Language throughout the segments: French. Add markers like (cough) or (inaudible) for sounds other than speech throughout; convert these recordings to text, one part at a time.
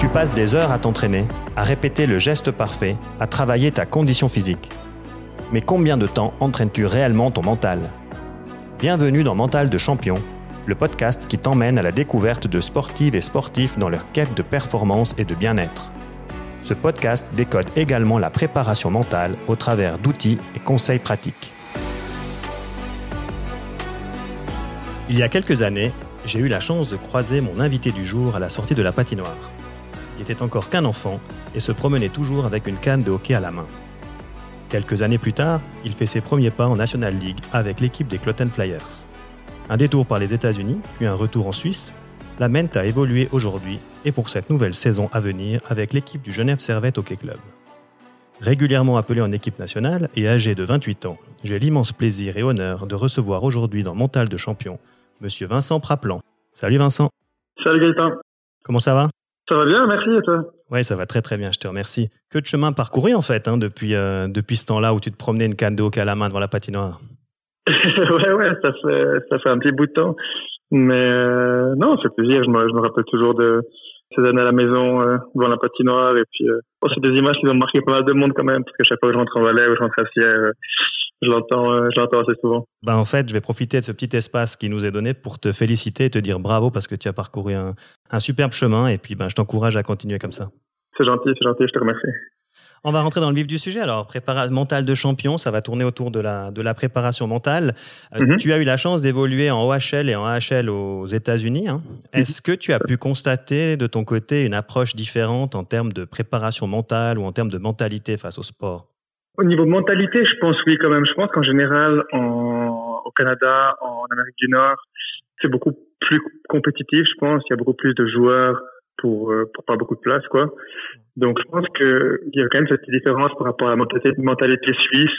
Tu passes des heures à t'entraîner, à répéter le geste parfait, à travailler ta condition physique. Mais combien de temps entraînes-tu réellement ton mental? Bienvenue dans Mental de Champion, le podcast qui t'emmène à la découverte de sportives et sportifs dans leur quête de performance et de bien-être. Ce podcast décode également la préparation mentale au travers d'outils et conseils pratiques. Il y a quelques années, j'ai eu la chance de croiser mon invité du jour à la sortie de la patinoire. Il était encore qu'un enfant et se promenait toujours avec une canne de hockey à la main. Quelques années plus tard, il fait ses premiers pas en National League avec l'équipe des Clotten Flyers. Un détour par les États-Unis, puis un retour en Suisse, l'amènent à évoluer aujourd'hui et pour cette nouvelle saison à venir avec l'équipe du Genève Servette Hockey Club. Régulièrement appelé en équipe nationale et âgé de 28 ans, j'ai l'immense plaisir et honneur de recevoir aujourd'hui dans Mental de Champion Monsieur Vincent Praplan. Salut Vincent. Salut Gaëtan. Comment ça va? Ça va bien, merci et toi Oui, ça va très très bien, je te remercie. Que de chemin parcouru en fait hein, depuis, euh, depuis ce temps-là où tu te promenais une canne de hockey à la main devant la patinoire. (laughs) ouais, ouais, ça fait, ça fait un petit bout de temps. Mais euh, non, fait plaisir. Je me, je me rappelle toujours de ces années à la maison euh, devant la patinoire. Et puis, oh, c'est des images qui ont marqué pas mal de monde quand même, parce que chaque fois que je rentre en Valais ou je rentre à Sierre, je l'entends, euh, je l'entends assez souvent. Ben, en fait, je vais profiter de ce petit espace qui nous est donné pour te féliciter et te dire bravo parce que tu as parcouru un, un superbe chemin et puis ben, je t'encourage à continuer comme ça. C'est gentil, c'est gentil, je te remercie. On va rentrer dans le vif du sujet. Alors, préparation mentale de champion, ça va tourner autour de la, de la préparation mentale. Euh, Mhm. Tu as eu la chance d'évoluer en OHL et en AHL aux États-Unis. hein. Est-ce que tu as pu constater de ton côté une approche différente en termes de préparation mentale ou en termes de mentalité face au sport? Au niveau mentalité, je pense oui quand même. Je pense qu'en général, en, au Canada, en Amérique du Nord, c'est beaucoup plus compétitif. Je pense il y a beaucoup plus de joueurs pour euh, pour pas beaucoup de place, quoi. Donc je pense que il y a quand même cette différence par rapport à la mentalité suisse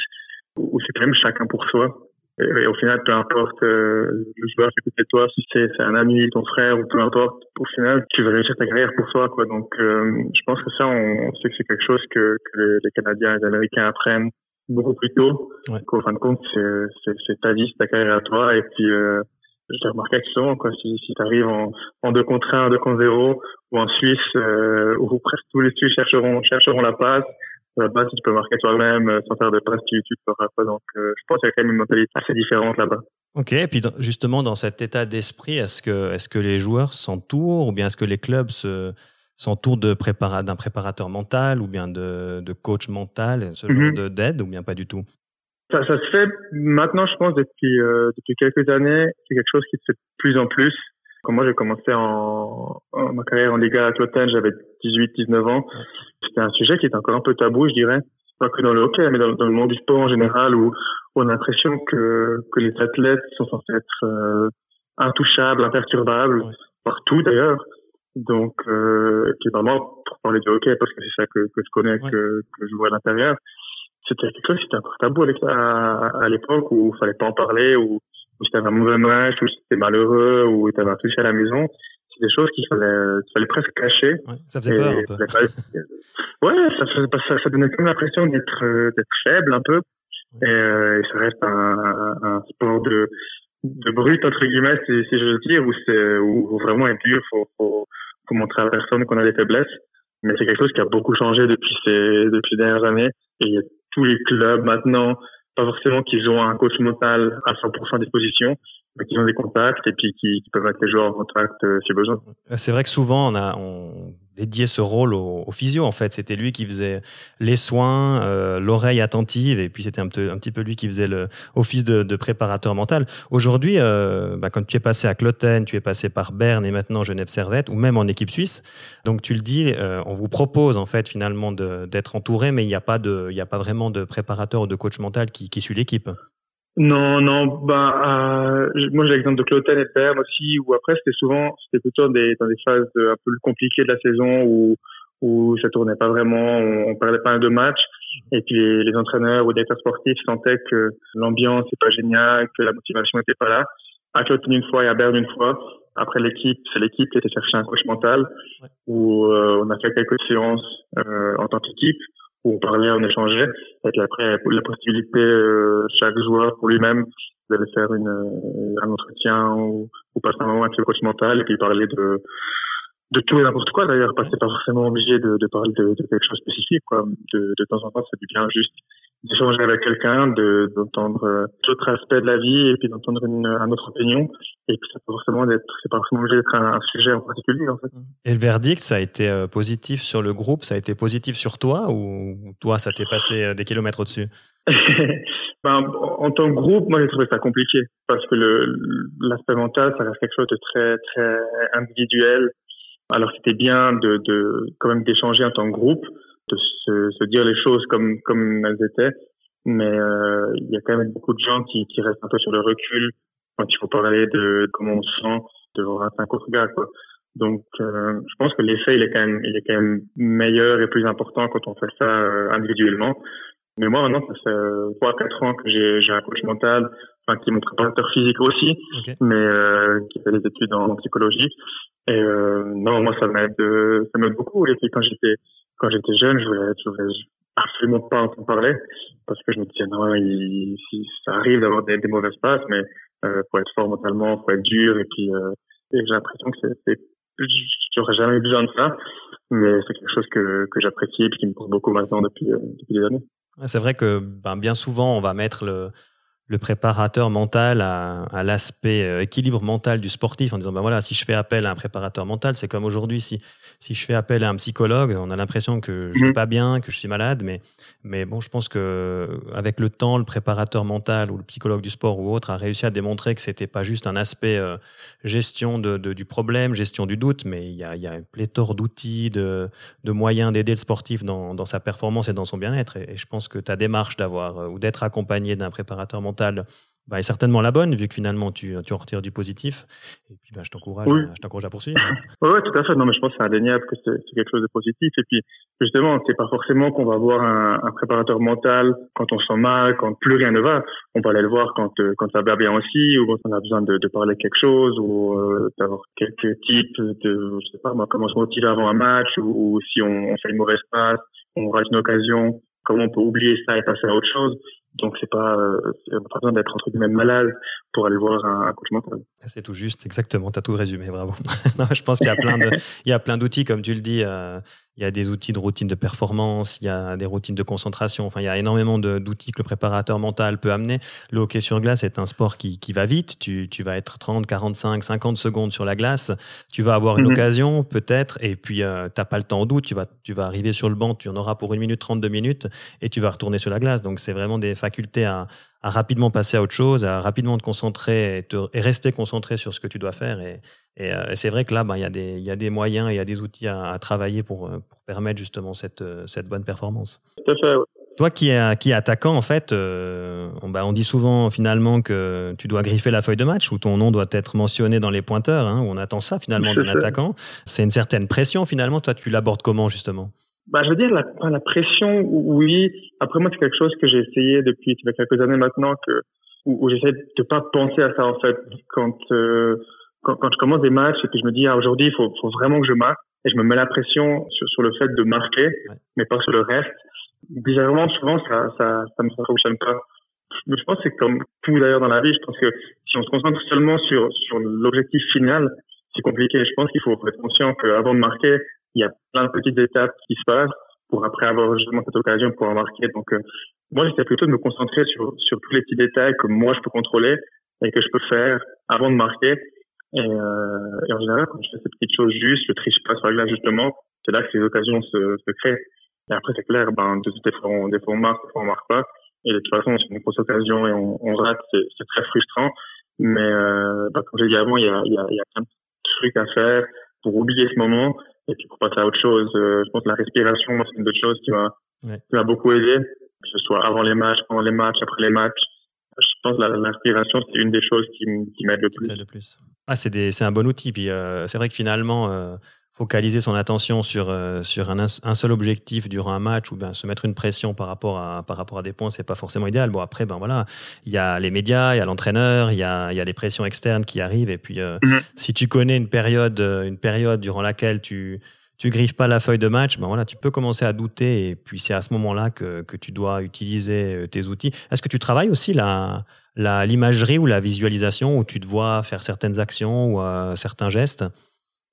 où c'est quand même chacun pour soi. Et, au final, peu importe euh, le joueur qui est de toi, si c'est un ami, ton frère ou peu importe, au final, tu veux réussir ta carrière pour toi, quoi. Donc euh, je pense que ça, on, on sait que c'est quelque chose que, que les, les Canadiens et les Américains apprennent beaucoup plus tôt. Ouais. Qu'au fin de compte, c'est- ta vie, c'est ta carrière à toi. Et puis, euh, j'ai remarqué que souvent, quoi, si, si tu arrives en, en 2 contre 1, 2 contre 0, ou en Suisse, euh, où presque tous les Suisses chercheront, chercheront la passe, la passe, tu peux marquer toi-même, euh, sans faire de passe, tu le feras pas. Donc, euh, je pense qu'il y a quand même une mentalité assez différente là-bas. Ok, et puis justement dans cet état d'esprit, est-ce que, est que les joueurs s'entourent ou bien est-ce que les clubs se, s'entourent de prépara- d'un préparateur mental ou bien de, de coach mental, ce Mhm. de- d'aide ou bien pas du tout? Ça, ça se fait maintenant, je pense, depuis, euh, depuis quelques années. C'est quelque chose qui se fait de plus en plus. Quand moi, j'ai commencé en, en- ma carrière en Liga à Clotten, j'avais 18, 19 ans. C'était un sujet qui était encore un peu tabou, je dirais. Pas que dans le hockey, mais dans, dans le monde du sport en général, où, où on a l'impression que, que les athlètes sont censés être euh, intouchables, imperturbables, partout d'ailleurs. Donc, euh, et puis vraiment, pour parler du hockey, parce que c'est ça que, que je connais, Ouais. que, que je vois à l'intérieur, c'était quelque chose qui était encore tabou avec à, à l'époque où il fallait pas en parler, où, où si t'avais un mauvais match, où si t'étais malheureux, où t'avais un touché à la maison. C'est des choses qu'il fallait, qu'il fallait presque cacher. Ouais, Ça faisait peur un peu. ouais, ça, ça, ça donnait comme l'impression d'être, euh, d'être faible un peu. Et, euh, et ça reste un, un, un sport de, de brut entre guillemets, si, si je veux dire, où c'est, où, où vraiment être dur, faut, faut, faut montrer à la personne qu'on a des faiblesses. Mais c'est quelque chose qui a beaucoup changé depuis ces, depuis les dernières années. Et il y a tous les clubs maintenant, pas forcément qu'ils ont un coach mental à 100% à disposition, mais qu'ils ont des contacts et puis qui, peuvent mettre les joueurs en contact euh, si besoin. C'est vrai que souvent, on a on dédiait ce rôle au, au physio, en fait. C'était lui qui faisait les soins, euh, l'oreille attentive, et puis c'était un, un petit peu lui qui faisait le office de, de préparateur mental. Aujourd'hui, euh, bah, quand tu es passé à Clotten, tu es passé par Berne et maintenant Genève Servette, ou même en équipe suisse. Donc tu le dis, euh, on vous propose en fait finalement d'être entouré, mais il n'y a, pas de- il a pas vraiment de préparateur ou de coach mental qui, qui suit l'équipe. Non, non, ben, euh, moi j'ai l'exemple de Cloten et de Berne aussi, où après c'était souvent, c'était plutôt des, dans des phases de, un peu compliquées de la saison où, où ça tournait pas vraiment, on, on perdait pas mal de matchs, et puis les, les entraîneurs ou les directeurs sportifs sentaient que l'ambiance n'est pas géniale, que la motivation n'était pas là. À Cloten une fois et à Berne une fois. Après l'équipe, c'est l'équipe qui était chercher un coach mental, où euh, on a fait quelques séances euh, en tant qu'équipe, où on parlait, on échangeait. Et puis après, la possibilité, euh, chaque joueur pour lui-même, d'aller faire une, un entretien ou, ou passer un moment avec le coach mental et puis parler de, de tout et n'importe quoi d'ailleurs, parce que c'est pas forcément obligé de, de parler de, de, quelque chose de spécifique. Quoi. De, de temps en temps, c'est du bien juste d'échanger avec quelqu'un, de d'entendre euh, d'autres aspects de la vie et puis d'entendre une, une autre opinion. Et puis ça peut forcément être, c'est pas forcément obligé d'être un, sujet en particulier en fait. Et le verdict, ça a été euh, positif sur le groupe, ça a été positif sur toi ou toi, ça t'est passé euh, des kilomètres au-dessus? (laughs) Ben, en tant que groupe, moi j'ai trouvé ça compliqué parce que l'aspect mental, ça reste quelque chose de très très individuel. Alors c'était bien de, de quand même d'échanger en tant que groupe de se, se, dire les choses comme comme elles étaient. Mais euh, il y a quand même beaucoup de gens qui, qui restent un peu sur le recul quand il faut parler de comment on se sent devant un cinq autres gars. Quoi. Donc, euh, je pense que l'effet il est quand même il est quand même meilleur et plus important quand on fait ça euh, individuellement. Mais moi maintenant ça fait trois quatre ans que j'ai j'ai un coach mental, enfin qui est mon préparateur physique aussi, mais euh, qui fait des études en, psychologie. Et euh, non, moi ça m'aide ça m'aide beaucoup. Et puis quand j'étais quand j'étais jeune, je voulais, je voulais absolument pas entendre parler parce que je me disais non, il, si, ça arrive d'avoir des, des mauvaises passes, mais euh, faut être fort mentalement, faut être dur et puis euh, j'ai l'impression que c'est j'aurais jamais eu besoin de ça, mais c'est quelque chose que, que j'apprécie et qui me pousse beaucoup maintenant depuis, euh, depuis des années. C'est vrai que ben, bien souvent, on va mettre le, le préparateur mental à, l'aspect euh, équilibre mental du sportif en disant ben voilà si je fais appel à un préparateur mental c'est comme aujourd'hui si si je fais appel à un psychologue on a l'impression que je ne vais mmh. pas bien que je suis malade mais mais bon je pense que avec le temps le préparateur mental ou le psychologue du sport ou autre a réussi à démontrer que c'était pas juste un aspect euh, gestion de, du problème gestion du doute mais il y a, il y a une pléthore d'outils de, de moyens d'aider le sportif dans, dans, sa performance et dans son bien-être et, et, je pense que ta démarche d'avoir euh, ou d'être accompagné d'un préparateur mental bah, est certainement la bonne, vu que finalement tu, tu en retires du positif. Et puis bah, je t'encourage à, à poursuivre. oui, tout à fait. Non, mais je pense que c'est indéniable que c'est quelque chose de positif. Et puis justement, c'est pas forcément qu'on va voir un, un, préparateur mental quand on se sent mal, quand plus rien ne va. On va aller le voir quand, euh, quand ça va bien aussi, ou quand on a besoin de, de parler de quelque chose, ou euh, d'avoir quelques types de, je sais pas moi, comment se motiver avant un match, ou, si on, on fait une mauvaise passe, on rate une occasion, comment on peut oublier ça et passer à autre chose. Donc c'est pas, euh, pas besoin d'être entre guillemets malade pour aller voir un, un coach mental. C'est tout juste, exactement. Tu as tout résumé, bravo. (laughs) non, je pense qu'il y a plein de, il y a plein d'outils, comme tu le dis. Euh, il y a des outils de routine de performance, il y a des routines de concentration. Enfin, il y a énormément d'outils que le préparateur mental peut amener. Le hockey sur glace est un sport qui, qui va vite. Tu, tu, vas être 30, 45, 50 secondes sur la glace. Tu vas avoir une mhm. occasion, peut-être, et puis euh, tu n'as pas le temps au doute. Tu vas, tu vas arriver sur le banc, tu en auras pour une minute 32 minutes, et tu vas retourner sur la glace. Donc, c'est vraiment des facultés à, à rapidement passer à autre chose, à rapidement te concentrer et, et rester concentré sur ce que tu dois faire. Et, et, euh, c'est vrai que là, ben, il, y a des, il y a des moyens et il y a des outils à, travailler pour, euh, pour, permettre justement cette, euh, cette bonne performance. Tout à fait, Toi qui es, qui est attaquant, en fait, on, ben, on, dit souvent finalement que tu dois griffer la feuille de match, ou ton nom doit être mentionné dans les pointeurs, hein, où on attend ça finalement d'un attaquant. C'est une certaine pression finalement. Toi, tu l'abordes comment justement? Bah, je veux dire, la, la pression, oui. Après, moi, c'est quelque chose que j'ai essayé depuis quelques années maintenant, que où, j'essaie de pas penser à ça, en fait. Quand, euh, quand, quand, je commence des matchs et que je me dis, ah, aujourd'hui, il faut, faut vraiment que je marque, et je me mets la pression sur, sur le fait de marquer, mais pas sur le reste. Bizarrement, souvent, ça, ça, ça me fonctionne pas. Je pense que c'est comme tout d'ailleurs dans la vie. Je pense que si on se concentre seulement sur, sur l'objectif final, c'est compliqué. Je pense qu'il faut être conscient qu'avant de marquer, il y a plein de petites étapes qui se passent pour après avoir justement cette occasion pour marquer. Donc, euh, moi, j'essaie plutôt de me concentrer sur, sur tous les petits détails que moi, je peux contrôler et que je peux faire avant de marquer. Et, euh, et en général, quand je fais ces petites choses justes, je triche pas sur la glace justement, c'est là que ces occasions se, se créent. Et après, c'est clair, ben, des fois, on, des fois on marque, des fois on marque pas. Et de toute façon, c'est une grosse occasion et on, on rate, c'est très frustrant. Mais euh, ben, comme j'ai dit avant, il y a, y, a, y a plein de trucs à faire pour oublier ce moment et puis pour passer à autre chose, euh, je pense que la respiration, c'est une des choses qui m'a m'a beaucoup aidé, que ce soit avant les matchs, pendant les matchs, après les matchs. Je pense que la, respiration, c'est une des choses qui, qui m'aide le plus. Le plus. Ah, c'est un bon outil. Puis euh, c'est vrai que finalement, euh, focaliser son attention sur, euh, sur un, un, seul objectif durant un match ou bien se mettre une pression par rapport à, par rapport à des points, c'est pas forcément idéal. Bon, après, ben voilà, il y a les médias, il y a l'entraîneur, il y a, y a les pressions externes qui arrivent. Et puis, euh, mhm. si tu connais une période, euh, une période durant laquelle tu tu griffes pas la feuille de match, ben voilà, tu peux commencer à douter et puis c'est à ce moment-là que, que, tu dois utiliser tes outils. Est-ce que tu travailles aussi la, l'imagerie ou la visualisation où tu te vois faire certaines actions ou certains gestes?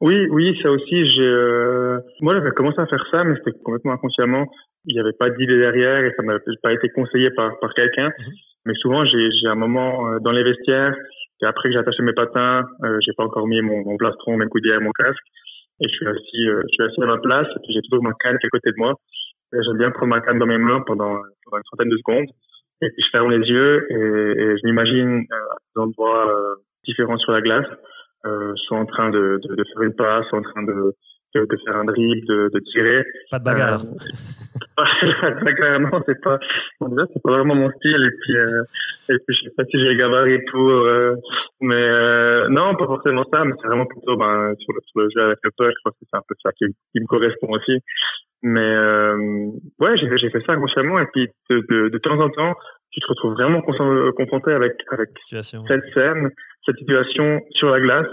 Oui, oui, ça aussi. J'ai, euh... moi, j'avais commencé à faire ça, mais c'était complètement inconsciemment. Il n'y avait pas d'idée derrière et ça m'avait pas été conseillé par, par quelqu'un. Mhm. Mais souvent, j'ai, j'ai un moment euh, dans les vestiaires et après que j'ai attaché mes patins, euh, j'ai pas encore mis mon, mon plastron, mes coudières, mon casque. Et je suis assis, euh, je suis assis à ma place et puis j'ai toujours ma canne à côté de moi. Et j'aime bien prendre ma canne dans mes mains pendant, pendant une trentaine de secondes. Et puis je ferme les yeux et, et je m'imagine euh, à des endroits euh, différents sur la glace, euh, soit en train de, de, de, faire une passe, soit en train de, de, de faire un dribble, de, de tirer. Pas de bagarre. Euh, (laughs) non, c'est pas, bon, déjà, c'est pas vraiment mon style. Et puis, euh, et puis, je sais pas si j'ai le gabarit pour, euh, mais euh, non, pas forcément ça, mais c'est vraiment plutôt ben, sur, le, sur le jeu avec le puck. Je crois que c'est un peu ça qui, qui me correspond aussi. Mais euh, ouais, j'ai j'ai fait ça inconsciemment et puis de, de, de, temps en temps, tu te retrouves vraiment confronté avec avec cette scène, cette situation sur la glace.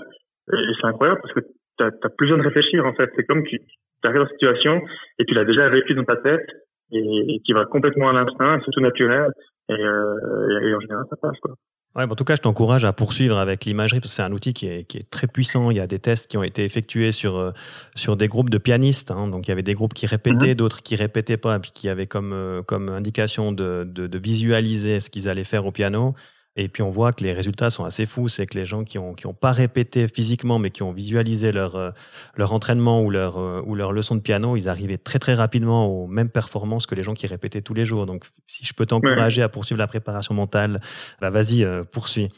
Et c'est incroyable parce que t'as as plus besoin de réfléchir en fait. C'est comme tu arrives dans cette situation et tu l'as déjà vécu dans ta tête et, et tu vas complètement à l'instinct, c'est tout naturel et, euh, et, en général ça passe quoi. Ouais, en tout cas, je t'encourage à poursuivre avec l'imagerie parce que c'est un outil qui est, qui est, très puissant. Il y a des tests qui ont été effectués sur, euh, sur des groupes de pianistes. Hein. Donc, il y avait des groupes qui répétaient, mm-hmm. d'autres qui répétaient pas, et puis qui avaient comme, euh, comme indication de, de, de visualiser ce qu'ils allaient faire au piano. Et puis on voit que les résultats sont assez fous. C'est que les gens qui n'ont qui ont pas répété physiquement, mais qui ont visualisé leur, euh, leur entraînement ou leur, euh, ou leur leçon de piano, ils arrivaient très très rapidement aux mêmes performances que les gens qui répétaient tous les jours. Donc si je peux t'encourager à poursuivre la préparation mentale, bah vas-y, euh, poursuis.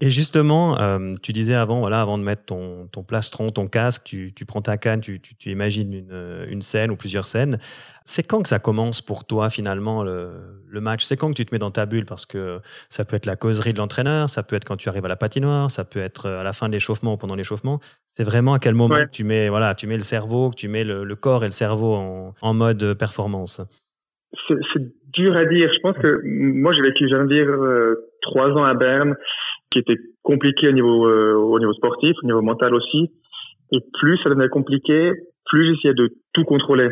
Et justement, euh, tu disais avant, voilà, avant de mettre ton, ton plastron, ton casque, tu, tu prends ta canne, tu, tu, tu imagines une, une, scène ou plusieurs scènes. C'est quand que ça commence pour toi finalement le, le match? C'est quand que tu te mets dans ta bulle? Parce que ça peut être la causerie de l'entraîneur, ça peut être quand tu arrives à la patinoire, ça peut être à la fin de l'échauffement ou pendant l'échauffement. C'est vraiment à quel moment que tu mets, voilà, tu mets le cerveau, que tu mets le, le corps et le cerveau en, en mode performance? C'est dur à dire. Je pense que moi j'ai vécu, j'allais dire, euh, trois ans à Berne qui était compliqué au niveau euh, au niveau sportif, au niveau mental aussi. Et plus ça devenait compliqué, plus j'essayais de tout contrôler.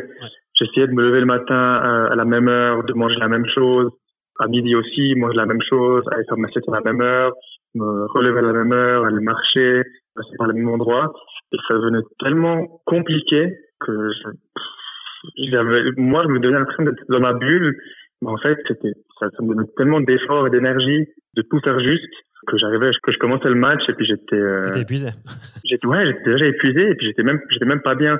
J'essayais de me lever le matin euh, à la même heure, de manger la même chose, à midi aussi, manger la même chose, aller faire ma sieste à la même heure, me relever à la même heure, aller marcher, passer par le même endroit. Et ça devenait tellement compliqué que je, moi, je me donnais l'impression d'être dans ma bulle. Mais en fait, c'était, ça, ça me donnait tellement d'efforts et d'énergie de tout faire juste que j'arrivais, que je commençais le match et puis j'étais. Euh, épuisé. J'étais ouais, j'étais déjà épuisé et puis j'étais même, j'étais même pas bien.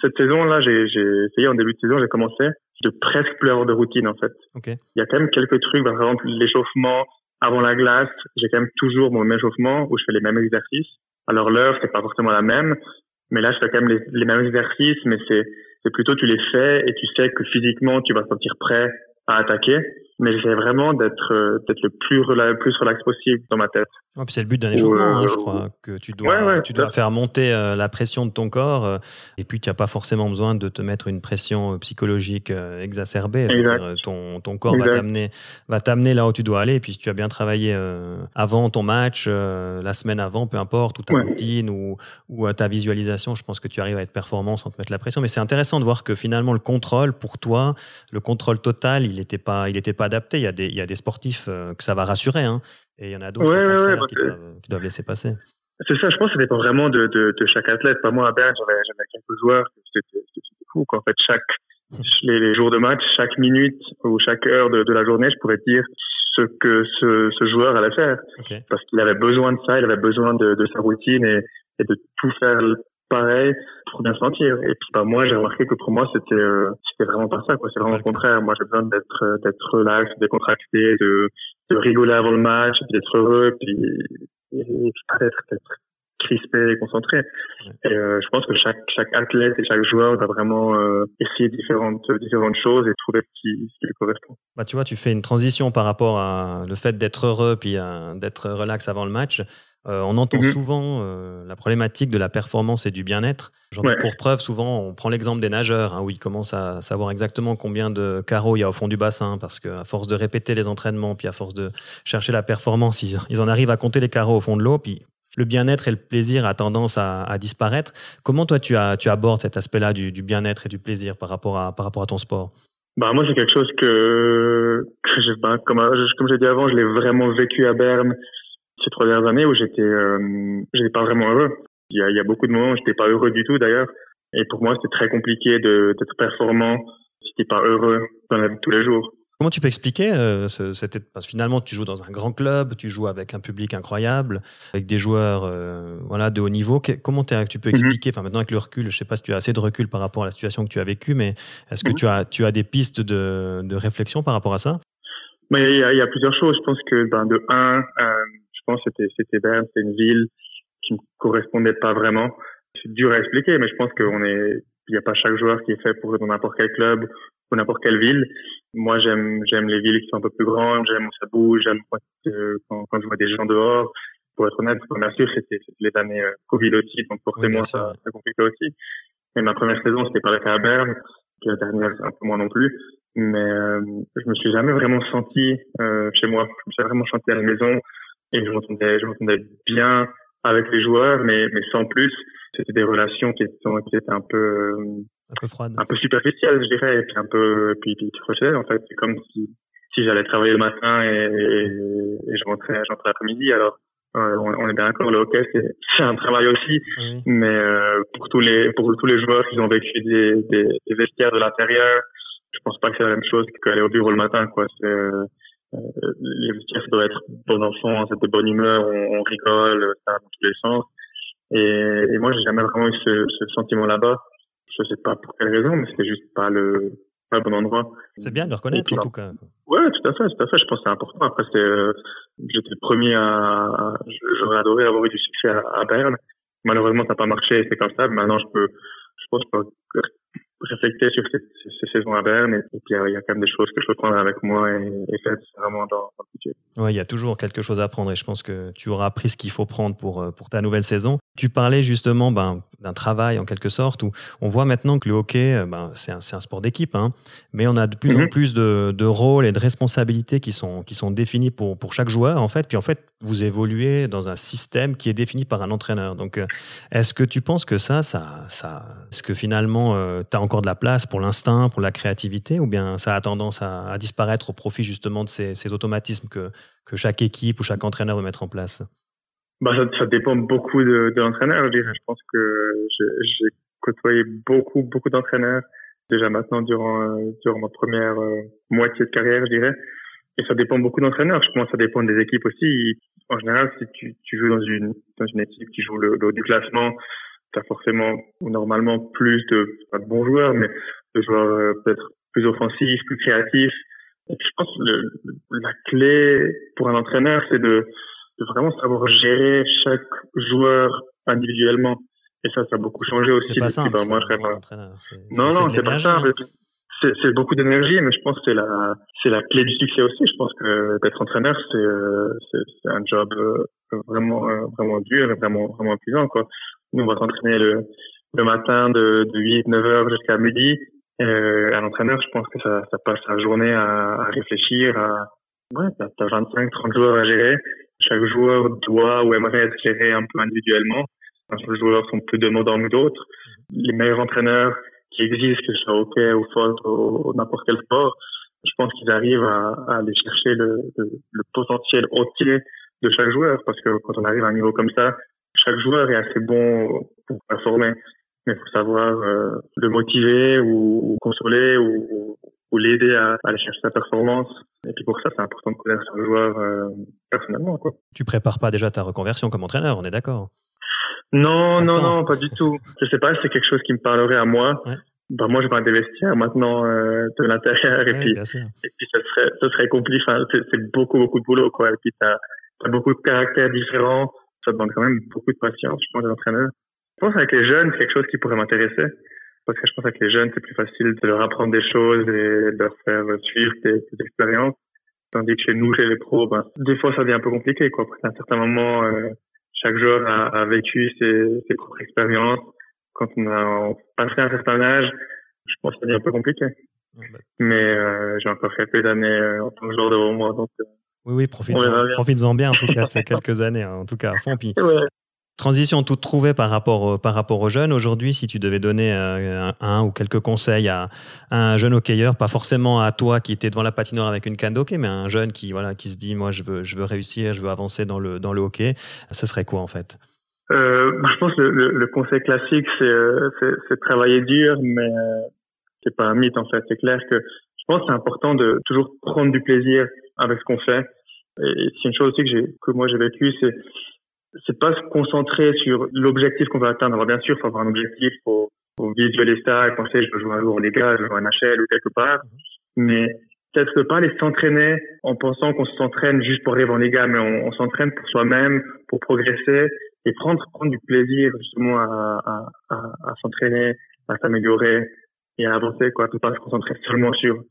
Cette saison-là, j'ai, j'ai essayé en début de saison, j'ai commencé de presque plus avoir de routine en fait. Okay. Il y a quand même quelques trucs, par exemple l'échauffement avant la glace, j'ai quand même toujours mon même échauffement où je fais les mêmes exercices. Alors l'heure c'est pas forcément la même, mais là je fais quand même les, les mêmes exercices, mais c'est c'est plutôt tu les fais et tu sais que physiquement tu vas te sentir prêt à attaquer mais j'essaie vraiment d'être euh, d'être le plus plus relax possible dans ma tête. Ouais, c'est le but d'un échauffement, hein, je crois, que tu dois, tu dois faire monter euh, la pression de ton corps, euh, et puis tu n'as pas forcément besoin de te mettre une pression psychologique exacerbée. ton, ton corps va t'amener va t'amener là où tu dois aller, et puis si tu as bien travaillé avant ton match, la semaine avant, peu importe, ou ta routine ou, ou ta visualisation, je pense que tu arrives à être performant sans te mettre la pression. Mais c'est intéressant de voir que finalement le contrôle pour toi, le contrôle total, il n'était pas il était pas adapté. Il y a des, il y a des sportifs euh, que ça va rassurer, hein, et il y en a d'autres qui, qui, doivent laisser passer. C'est ça, je pense que ça dépend vraiment de, de, de chaque athlète. Pas moi à Berne, j'avais quelques joueurs, c'était fou. Qu'en fait, chaque (laughs) les, les, jours de match, chaque minute ou chaque heure de, de la journée, je pourrais dire ce que ce, ce joueur allait faire. Parce qu'il avait besoin de ça, il avait besoin de, de sa routine et, et de tout faire pareil pour bien se sentir. Et puis bah moi j'ai remarqué que pour moi c'était euh, c'était vraiment pas ça quoi. C'est vraiment le contraire. Moi j'ai besoin d'être euh, d'être relax, décontracté, de de rigoler avant le match, d'être heureux, puis et, d'être crispé et concentré. Et euh, je pense que chaque chaque athlète et chaque joueur doit vraiment euh, essayer différentes différentes choses et trouver ce qui, ce qui lui correspond. Bah tu vois, tu fais une transition par rapport à le fait d'être heureux puis d'être relax avant le match. Euh, on entend mhm. souvent euh, la problématique de la performance et du bien-être. Pour preuve, souvent, on prend l'exemple des nageurs, hein, où ils commencent à savoir exactement combien de carreaux il y a au fond du bassin, parce qu'à force de répéter les entraînements, puis à force de chercher la performance, ils, en arrivent à compter les carreaux au fond de l'eau, puis le bien-être et le plaisir a tendance à, disparaître. Comment toi, tu, as, tu abordes cet aspect-là du, bien-être et du plaisir par rapport à, par rapport à ton sport? Bah moi c'est quelque chose que, que bah, comme comme j'ai dit avant je l'ai vraiment vécu à Berne ces trois dernières années où j'étais euh, j'étais pas vraiment heureux. Il y a, il y a beaucoup de moments où j'étais pas heureux du tout d'ailleurs. Et pour moi, c'était très compliqué d'être performant si t'es pas heureux dans la vie de tous les jours. Comment tu peux expliquer euh, parce que finalement tu joues dans un grand club, tu joues avec un public incroyable, avec des joueurs euh, voilà de haut niveau. comment tu peux mhm. expliquer, enfin maintenant avec le recul, je sais pas si tu as assez de recul par rapport à la situation que tu as vécue, mais est-ce que mhm. tu as tu as des pistes de, de réflexion par rapport à ça? Il y, a, plusieurs choses. Je pense que ben, de un, euh, pense que c'était c'était Berne, c'est une ville qui me correspondait pas vraiment. C'est dur à expliquer, mais je pense qu'on est il n'y a pas chaque joueur qui est fait pour dans n'importe quel club ou n'importe quelle ville. Moi, j'aime j'aime les villes qui sont un peu plus grandes, j'aime où ça bouge, j'aime euh, quand, quand je vois des gens dehors. Pour être honnête, bien sûr, c'était les années euh, Covid aussi, donc forcément, ça, ça compliqué aussi. Mais ma première saison, c'était pas la à Berne, qui la dernière, un peu moins non plus. Mais euh, je me suis jamais vraiment senti euh, chez moi. Je me suis vraiment senti à la maison et je m'entendais, je m'entendais bien avec les joueurs, mais, mais sans plus. C'était des relations qui étaient, qui étaient un peu un peu froide. Un peu superficielle, je dirais, et puis un peu, puis, puis crochet, en fait. C'est comme si, si j'allais travailler le matin et, et, je rentrais, j'entrais l'après-midi. Alors, euh, on, est bien d'accord, le hockey, c'est (laughs) un travail aussi, mais euh, pour tous les pour tous les joueurs qui ont vécu des, des, des vestiaires de l'intérieur, je pense pas que c'est la même chose qu'aller au bureau le matin, quoi. C'est euh, les vestiaires, ça doit être bon enfant, c'est de bonne humeur, on, on rigole, ça dans tous les sens. Et, et moi, j'ai jamais vraiment eu ce, ce sentiment là-bas je sais pas pour quelle raison, mais c'était juste pas le, pas le bon endroit. C'est bien de le reconnaître en tout cas. Ouais, tout à fait, tout à fait. Je pense que c'est important. Après, c'est, euh, j'étais le premier à, j'aurais adoré avoir eu du succès à, à Berne. Malheureusement, ça n'a pas marché, c'est comme ça. Maintenant, je peux, je pense que je peux réfléchir sur ces, ces, saisons à Berne et, puis il y a quand même des choses que je peux prendre avec moi et, et faire vraiment dans, dans le budget. Ouais, il y a toujours quelque chose à apprendre et je pense que tu auras appris ce qu'il faut prendre pour, euh, pour ta nouvelle saison. Tu parlais justement ben, d'un travail en quelque sorte où on voit maintenant que le hockey, euh, ben, c'est un, un, sport d'équipe, hein, mais on a de plus en mhm. plus de, de, rôles et de responsabilités qui sont, qui sont définis pour, pour chaque joueur en fait. Puis en fait, vous évoluez dans un système qui est défini par un entraîneur. Donc, euh, est-ce que tu penses que ça, ça, ça est-ce que finalement, tu as encore de la place pour l'instinct, pour la créativité, ou bien ça a tendance à, disparaître au profit justement de ces, automatismes que, que chaque équipe ou chaque entraîneur veut mettre en place? Bah, ça, dépend beaucoup de, de l'entraîneur. Je, je pense que j'ai côtoyé beaucoup, beaucoup d'entraîneurs déjà maintenant durant, durant ma première euh, moitié de carrière, je dirais. Et ça dépend beaucoup d'entraîneurs. Je pense que ça dépend des équipes aussi. En général, si tu, joues dans une, dans une équipe qui joue le, haut du classement, tu as forcément ou normalement plus de, pas de bons joueurs, mais de joueurs euh, peut-être plus offensifs, plus créatifs. Et je pense que le, la clé pour un entraîneur, c'est de, de vraiment savoir gérer chaque joueur individuellement. Et ça, ça a beaucoup changé aussi. C'est pas simple. moi, je Non, non, c'est pas ça. C'est beaucoup d'énergie, mais je pense que c'est la, c'est la clé du succès aussi. Je pense que d'être entraîneur, c'est, euh, c'est un job euh, vraiment, euh, vraiment dur et vraiment, vraiment épuisant, quoi. Nous, on va s'entraîner le, le matin de, de 8, 9 heures jusqu'à midi. Euh, un entraîneur, je pense que ça, ça passe sa journée à, à réfléchir, à, ouais, t'as 25, 30 joueurs à gérer chaque joueur doit ou aimerait être géré un peu individuellement. Certains joueurs sont plus demandants que d'autres. Les meilleurs entraîneurs qui existent, que ce soit hockey ou foot ou, n'importe quel sport, je pense qu'ils arrivent à, à, aller chercher le, le, potentiel entier de chaque joueur parce que quand on arrive à un niveau comme ça, chaque joueur est assez bon pour performer. Mais il faut savoir euh, le motiver ou, ou consoler ou, ou l'aider à, aller chercher sa performance. Et puis pour ça, c'est important de connaître son joueur euh, personnellement. Quoi. Tu prépares pas déjà ta reconversion comme entraîneur, on est d'accord Non, non, non, pas du tout. Je sais pas c'est quelque chose qui me parlerait à moi. Ouais. Bah, moi, je vais des vestiaires maintenant euh, de l'intérieur et, puis, et puis ça serait, ça serait compliqué. Enfin, c'est beaucoup, beaucoup de boulot. Quoi. Et puis, tu as, beaucoup de caractères différents. Ça demande quand même beaucoup de patience, je pense, d'entraîneur. Je pense avec les jeunes, c'est quelque chose qui pourrait m'intéresser parce que je pense que les jeunes, c'est plus facile de leur apprendre des choses et de leur faire suivre des, des expériences. Tandis que chez nous, chez les pros, ben, des fois, ça devient un peu compliqué. Quoi. Après, à un certain moment, euh, chaque joueur a, a vécu ses, ses, propres expériences. Quand on a passé un certain âge, je pense que ça devient un peu compliqué. Bah. Mais euh, j'ai encore quelques années euh, en tant que joueur devant moi. Donc, euh, oui, oui, profites-en profite bien, en tout cas, de ces (laughs) quelques années, hein, en tout cas, à fond. Puis, ouais. Transition toute trouvée par rapport, par rapport aux jeunes. Aujourd'hui, si tu devais donner euh, un, ou quelques conseils à, un jeune hockeyeur, pas forcément à toi qui était devant la patinoire avec une canne d'hockey, mais un jeune qui, voilà, qui se dit, moi, je veux, je veux réussir, je veux avancer dans le, dans le hockey, ce serait quoi en fait? Euh, Je pense que le, le, conseil classique, c'est travailler dur, mais c'est pas un mythe en fait. C'est clair que je pense que c'est important de toujours prendre du plaisir avec ce qu'on fait. Et c'est une chose aussi que j'ai que moi j'ai vécu, c'est c'est pas se concentrer sur l'objectif qu'on va atteindre. Alors bien sûr, faut avoir un objectif, faut, faut visualiser ça et penser je veux jouer un jour en Liga, je veux jouer en HL ou quelque part. Mais peut-être pas aller s'entraîner en pensant qu'on s'entraîne juste pour arriver en Liga, mais on, on s'entraîne pour soi-même, pour progresser et prendre prendre du plaisir justement à, à, à, à s'entraîner, à s'améliorer et à avancer quoi. Ne pas se concentrer seulement sur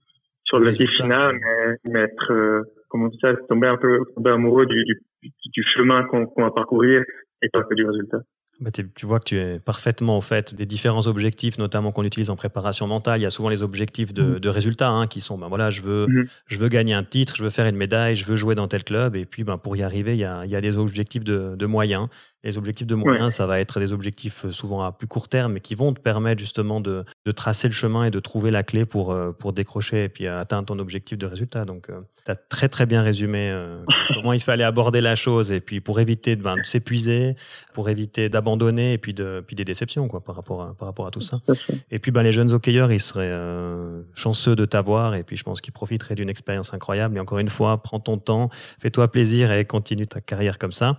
sur le final, mais, mais être euh, comment ça, tomber un peu tomber amoureux du, du, du chemin qu'on va parcourir et pas que du résultat. Bah, tu vois que tu es parfaitement au fait des différents objectifs, notamment qu'on utilise en préparation mentale. Il y a souvent les objectifs de, mmh. résultats hein, qui sont, ben voilà, je veux, mmh. je veux gagner un titre, je veux faire une médaille, je veux jouer dans tel club. Et puis, ben, pour y arriver, il y a, il y a des objectifs de, de moyens. Les objectifs de moyens, ça va être des objectifs euh, souvent à plus court terme, mais qui vont te permettre justement de, de tracer le chemin et de trouver la clé pour, euh, pour décrocher et puis atteindre ton objectif de résultat. Donc, euh, tu as très très bien résumé (laughs) comment il fallait aborder la chose et puis pour éviter ben, de s'épuiser, pour éviter d'abandonner et puis, de, puis des déceptions quoi, par, rapport à, par rapport à tout ça. Et puis ben, les jeunes hockeyeurs, ils seraient chanceux de t'avoir et puis je pense qu'ils profiteraient d'une expérience incroyable. Et encore une fois, prends ton temps, fais-toi plaisir et continue ta carrière comme ça.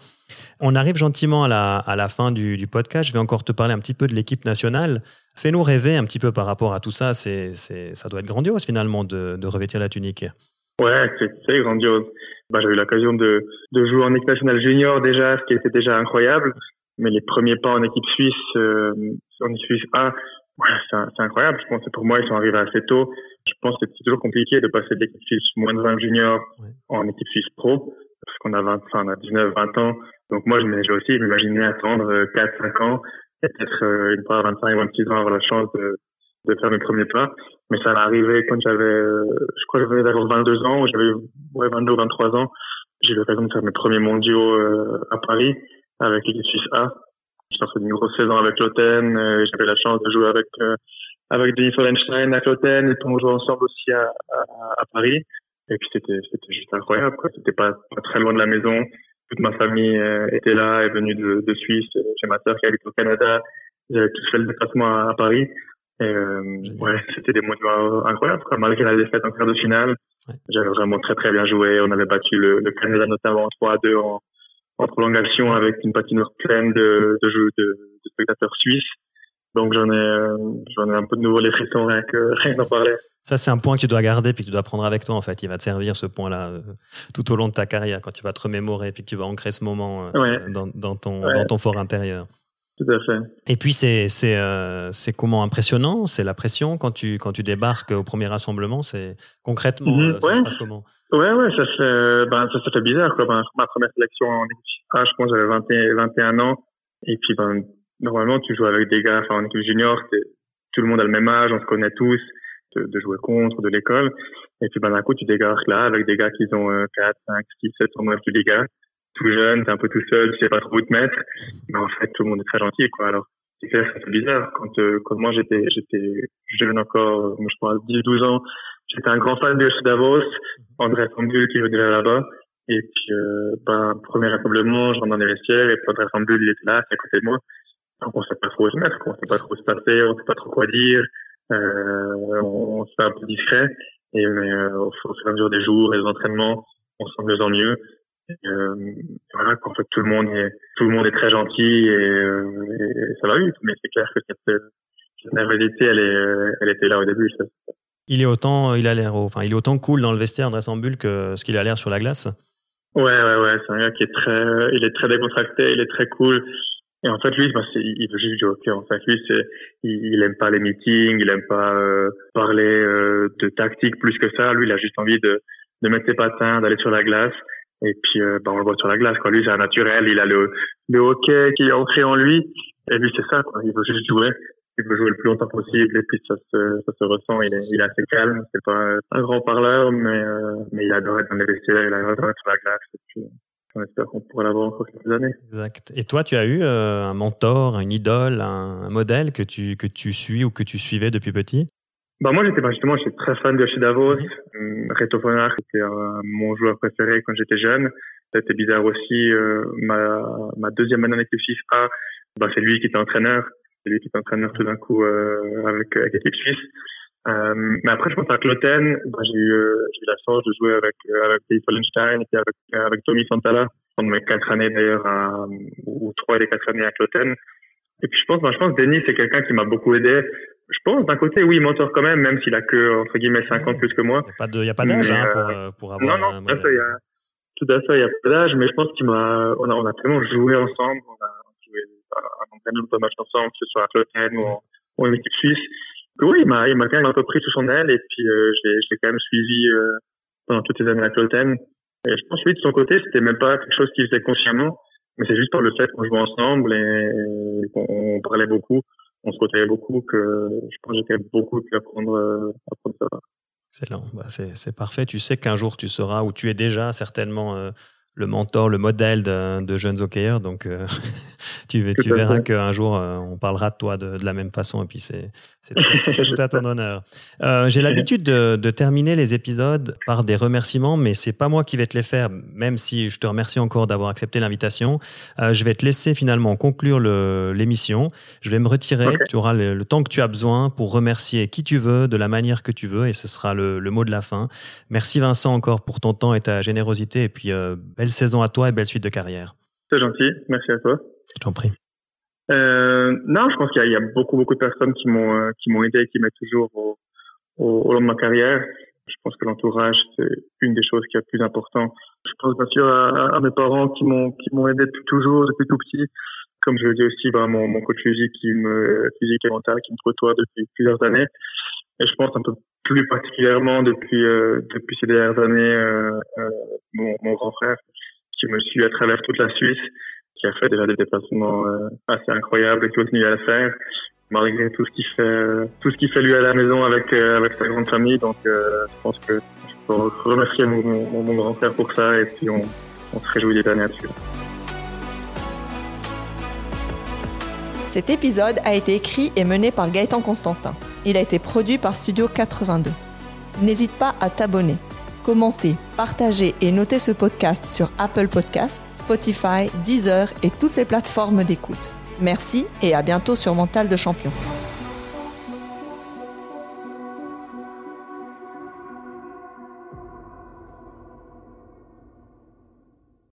On arrive gentiment à la, à la fin du, du, podcast. Je vais encore te parler un petit peu de l'équipe nationale. Fais-nous rêver un petit peu par rapport à tout ça. C'est, c'est, ça doit être grandiose finalement de, de revêtir la tunique. Ouais, c'est, grandiose. Bah, j'ai eu l'occasion de, de jouer en équipe nationale junior déjà, ce qui était déjà incroyable. Mais les premiers pas en équipe suisse, euh, en équipe suisse A, c'est, incroyable. Je pense que pour moi, ils sont arrivés assez tôt. Je pense que c'est toujours compliqué de passer de l'équipe suisse moins de 20 juniors en équipe suisse pro parce qu'on a 20, enfin, on a 19, 20 ans. Donc moi, j'ai aussi, je m'imaginais attendre 4, euh, 5 ans peut-être euh, une fois 25, 26 ans avoir la chance de, de faire mes premiers pas. Mais ça m'est arrivé quand j'avais, euh, je crois que j'avais d'avoir 22 ans, ou j'avais, ouais, 22 23 ans. J'ai eu l'occasion de faire mes premiers mondiaux à Paris avec l'équipe Suisse A. J'ai fait une grosse saison avec Lotten. j'avais la chance de jouer avec avec Denis Forenstein à Lotten et on jouait ensemble aussi à, à, à Paris. Et puis c'était c'était juste incroyable quoi. C'était pas, pas très loin de la maison. Toute ma famille euh, était là, est venue de, de Suisse. J'ai ma sœur qui habite au Canada. J'avais tous fait le déplacement à, Paris. Et euh, ouais, c'était des moments incroyables quoi. Malgré la défaite en quart de finale, j'avais vraiment très très bien joué. On avait battu le, le Canada notamment 3 à 2 en, en prolongation avec une patinoire pleine de, de, jeux, de, de spectateurs suisses. Donc j'en ai, euh, j'en ai un peu de nouveau les frissons (laughs) rien que rien d'en parler. Ça, c'est un point que tu dois garder puis que tu dois prendre avec toi, en fait. Il va te servir, ce point-là, euh, tout au long de ta carrière, quand tu vas te remémorer puis que tu vas ancrer ce moment euh, dans, dans, ton, dans ton fort intérieur. Tout à fait. Et puis, c'est c'est comment impressionnant C'est la pression quand tu, quand tu débarques au premier rassemblement C'est Concrètement, mhm. ça se passe comment? Ouais, ouais, ça fait, ben, ça, ça fait bizarre. Quoi. Ben, ma première sélection en équipe ah, je pense j'avais 21, 21 ans. Et puis, ben, normalement, tu joues avec des gars en équipe junior. Tout le monde a le même âge, on se connaît tous de, jouer contre, de l'école. Et puis, ben, d'un coup, tu dégarques là avec des gars qui ont 4, 5, 6, 7 tournois de Liga. Tout jeune, t'es un peu tout seul, tu sais pas trop où te mettre. Mais en fait, tout le monde est très gentil, quoi. Alors, c'est clair, c'est bizarre. Quand, euh, quand moi, j'étais, j'étais jeune encore, moi, je crois, 10, 12 ans, j'étais un grand fan de Davos, André Sambul qui venait là-bas. Et puis, euh, ben, premier rassemblement, je rentre dans les vestiaires et André Sambul, il était là, c'est à côté de moi. Donc, on sait pas trop où se mettre, quoi. On sait pas trop où se passer, on sait pas trop quoi dire. Euh, on, se fait un peu discret. Et mais euh, au fur et à mesure des jours et des entraînements, on se sent de mieux en mieux. Et, euh, voilà, qu'en fait tout le monde est tout le monde est très gentil et, et ça va vite. Mais c'est clair que cette, cette nervosité, elle est elle était là au début. Ça. Il est autant il a l'air enfin il est autant cool dans le vestiaire André Sambul que ce qu'il a l'air sur la glace. Ouais ouais ouais, c'est un gars qui est très il est très décontracté, il est très cool. Et en fait, lui, bah, il veut juste du hockey. En fait, lui, c'est, il, il aime pas les meetings, il aime pas euh, parler euh, de tactique plus que ça. Lui, il a juste envie de, de mettre ses patins, d'aller sur la glace. Et puis, euh, bah, on le voit sur la glace. Quoi. Lui, c'est un naturel. Il a le, le hockey qui est ancré en lui. Et lui, c'est ça. Quoi. Il veut juste jouer. Il veut jouer le plus longtemps possible. Et puis, ça se, ça se ressent. Il est, il est assez calme. C'est pas un grand parleur, mais, mais il adore être dans les vestiaires. Il adore être sur la glace. Et puis, on espère qu'on pourra l'avoir encore quelques années. Exact. Et toi, tu as eu euh, un mentor, une idole, un, modèle que tu, que tu suis ou que tu suivais depuis petit? Bah moi j'étais justement j'étais très fan de chez Davos. Reto von Arch était mon joueur préféré quand j'étais jeune. C'était bizarre aussi. Euh, ma, ma deuxième année avec le Suisse A, bah, c'est lui qui était entraîneur. C'est lui qui était entraîneur tout d'un coup euh, avec, avec l'équipe suisse. Euh, mais après, je pense à Cloten, bah, j'ai eu, euh, j'ai eu la chance de jouer avec, euh, avec Dave Fallenstein et avec, avec Tommy Santala pendant mes quatre années d'ailleurs, ou trois des quatre années à Cloten. Et puis je pense, bah, je pense Denis, c'est quelqu'un qui m'a beaucoup aidé. Je pense d'un côté, oui, mentor quand même, même s'il a que, entre guillemets, 5 ans plus que moi. Il n'y a pas d'âge hein, pour, pour avoir Non, non, tout à fait, il y a, tout à fait, il y a pas d'âge, mais je pense qu'il m'a, on a, on a tellement joué ensemble, on a joué un nombre de matchs ensemble, que ce soit à Cloten ou en, ou en équipe suisse. Oui, il m'a, quand même un peu pris sous son aile et puis euh, je l'ai quand même suivi euh, pendant toutes ces années à Cloten. Et je pense que lui, de son côté, c'était même pas quelque chose qu'il faisait consciemment, mais c'est juste par le fait qu'on jouait ensemble et, qu'on parlait beaucoup, on se côtoyait beaucoup que je pense que j'ai beaucoup pu apprendre, euh, apprendre ça. Bah, c'est, c'est parfait. Tu sais qu'un jour tu seras, ou tu es déjà certainement euh, le mentor, le modèle de, de jeunes hockeyeurs. Donc, euh, (laughs) tu, tu verras qu'un jour, euh, on parlera de toi de, de, la même façon. Et puis, (laughs) c'est tout, à ton honneur. Euh, J'ai l'habitude de, de, terminer les épisodes par des remerciements, mais c'est pas moi qui vais te les faire, même si je te remercie encore d'avoir accepté l'invitation. Je vais te laisser finalement conclure l'émission. Je vais me retirer. Tu auras le, temps que tu as besoin pour remercier qui tu veux, de la manière que tu veux, et ce sera le, le mot de la fin. Merci Vincent encore pour ton temps et ta générosité. Et puis, belle saison à toi et belle suite de carrière. C'est gentil, merci à toi. Je t'en prie. Euh, non, je pense qu'il y, y, a beaucoup, beaucoup de personnes qui m'ont euh, qui m'ont aidé et qui m'aident toujours au, au, long de ma carrière. Je pense que l'entourage, c'est une des choses qui est le plus important. Je pense bien sûr à, à mes parents qui m'ont qui m'ont aidé depuis toujours, depuis tout petit. Comme je le dis aussi, bah, mon, mon coach physique, qui me, physique et mental, qui me côtoie depuis plusieurs années. Et je pense un peu plus particulièrement depuis euh, depuis ces dernières années, euh, euh, mon, grand frère qui me suit à travers toute la Suisse, qui a fait déjà des déplacements assez incroyables et qui continue à le faire malgré tout ce qu'il fait tout ce qu'il fait lui à la maison avec sa grande famille. Donc je pense que je peux remercier mon, grand frère pour ça et puis on, on se réjouit des années là-dessus. Cet épisode a été écrit et mené par Gaëtan Constantin. Il a été produit par Studio 82. N'hésite pas à t'abonner, commenter, partager et noter ce podcast sur Apple Podcasts, Spotify, Deezer et toutes les plateformes d'écoute. Merci et à bientôt sur Mental de Champion.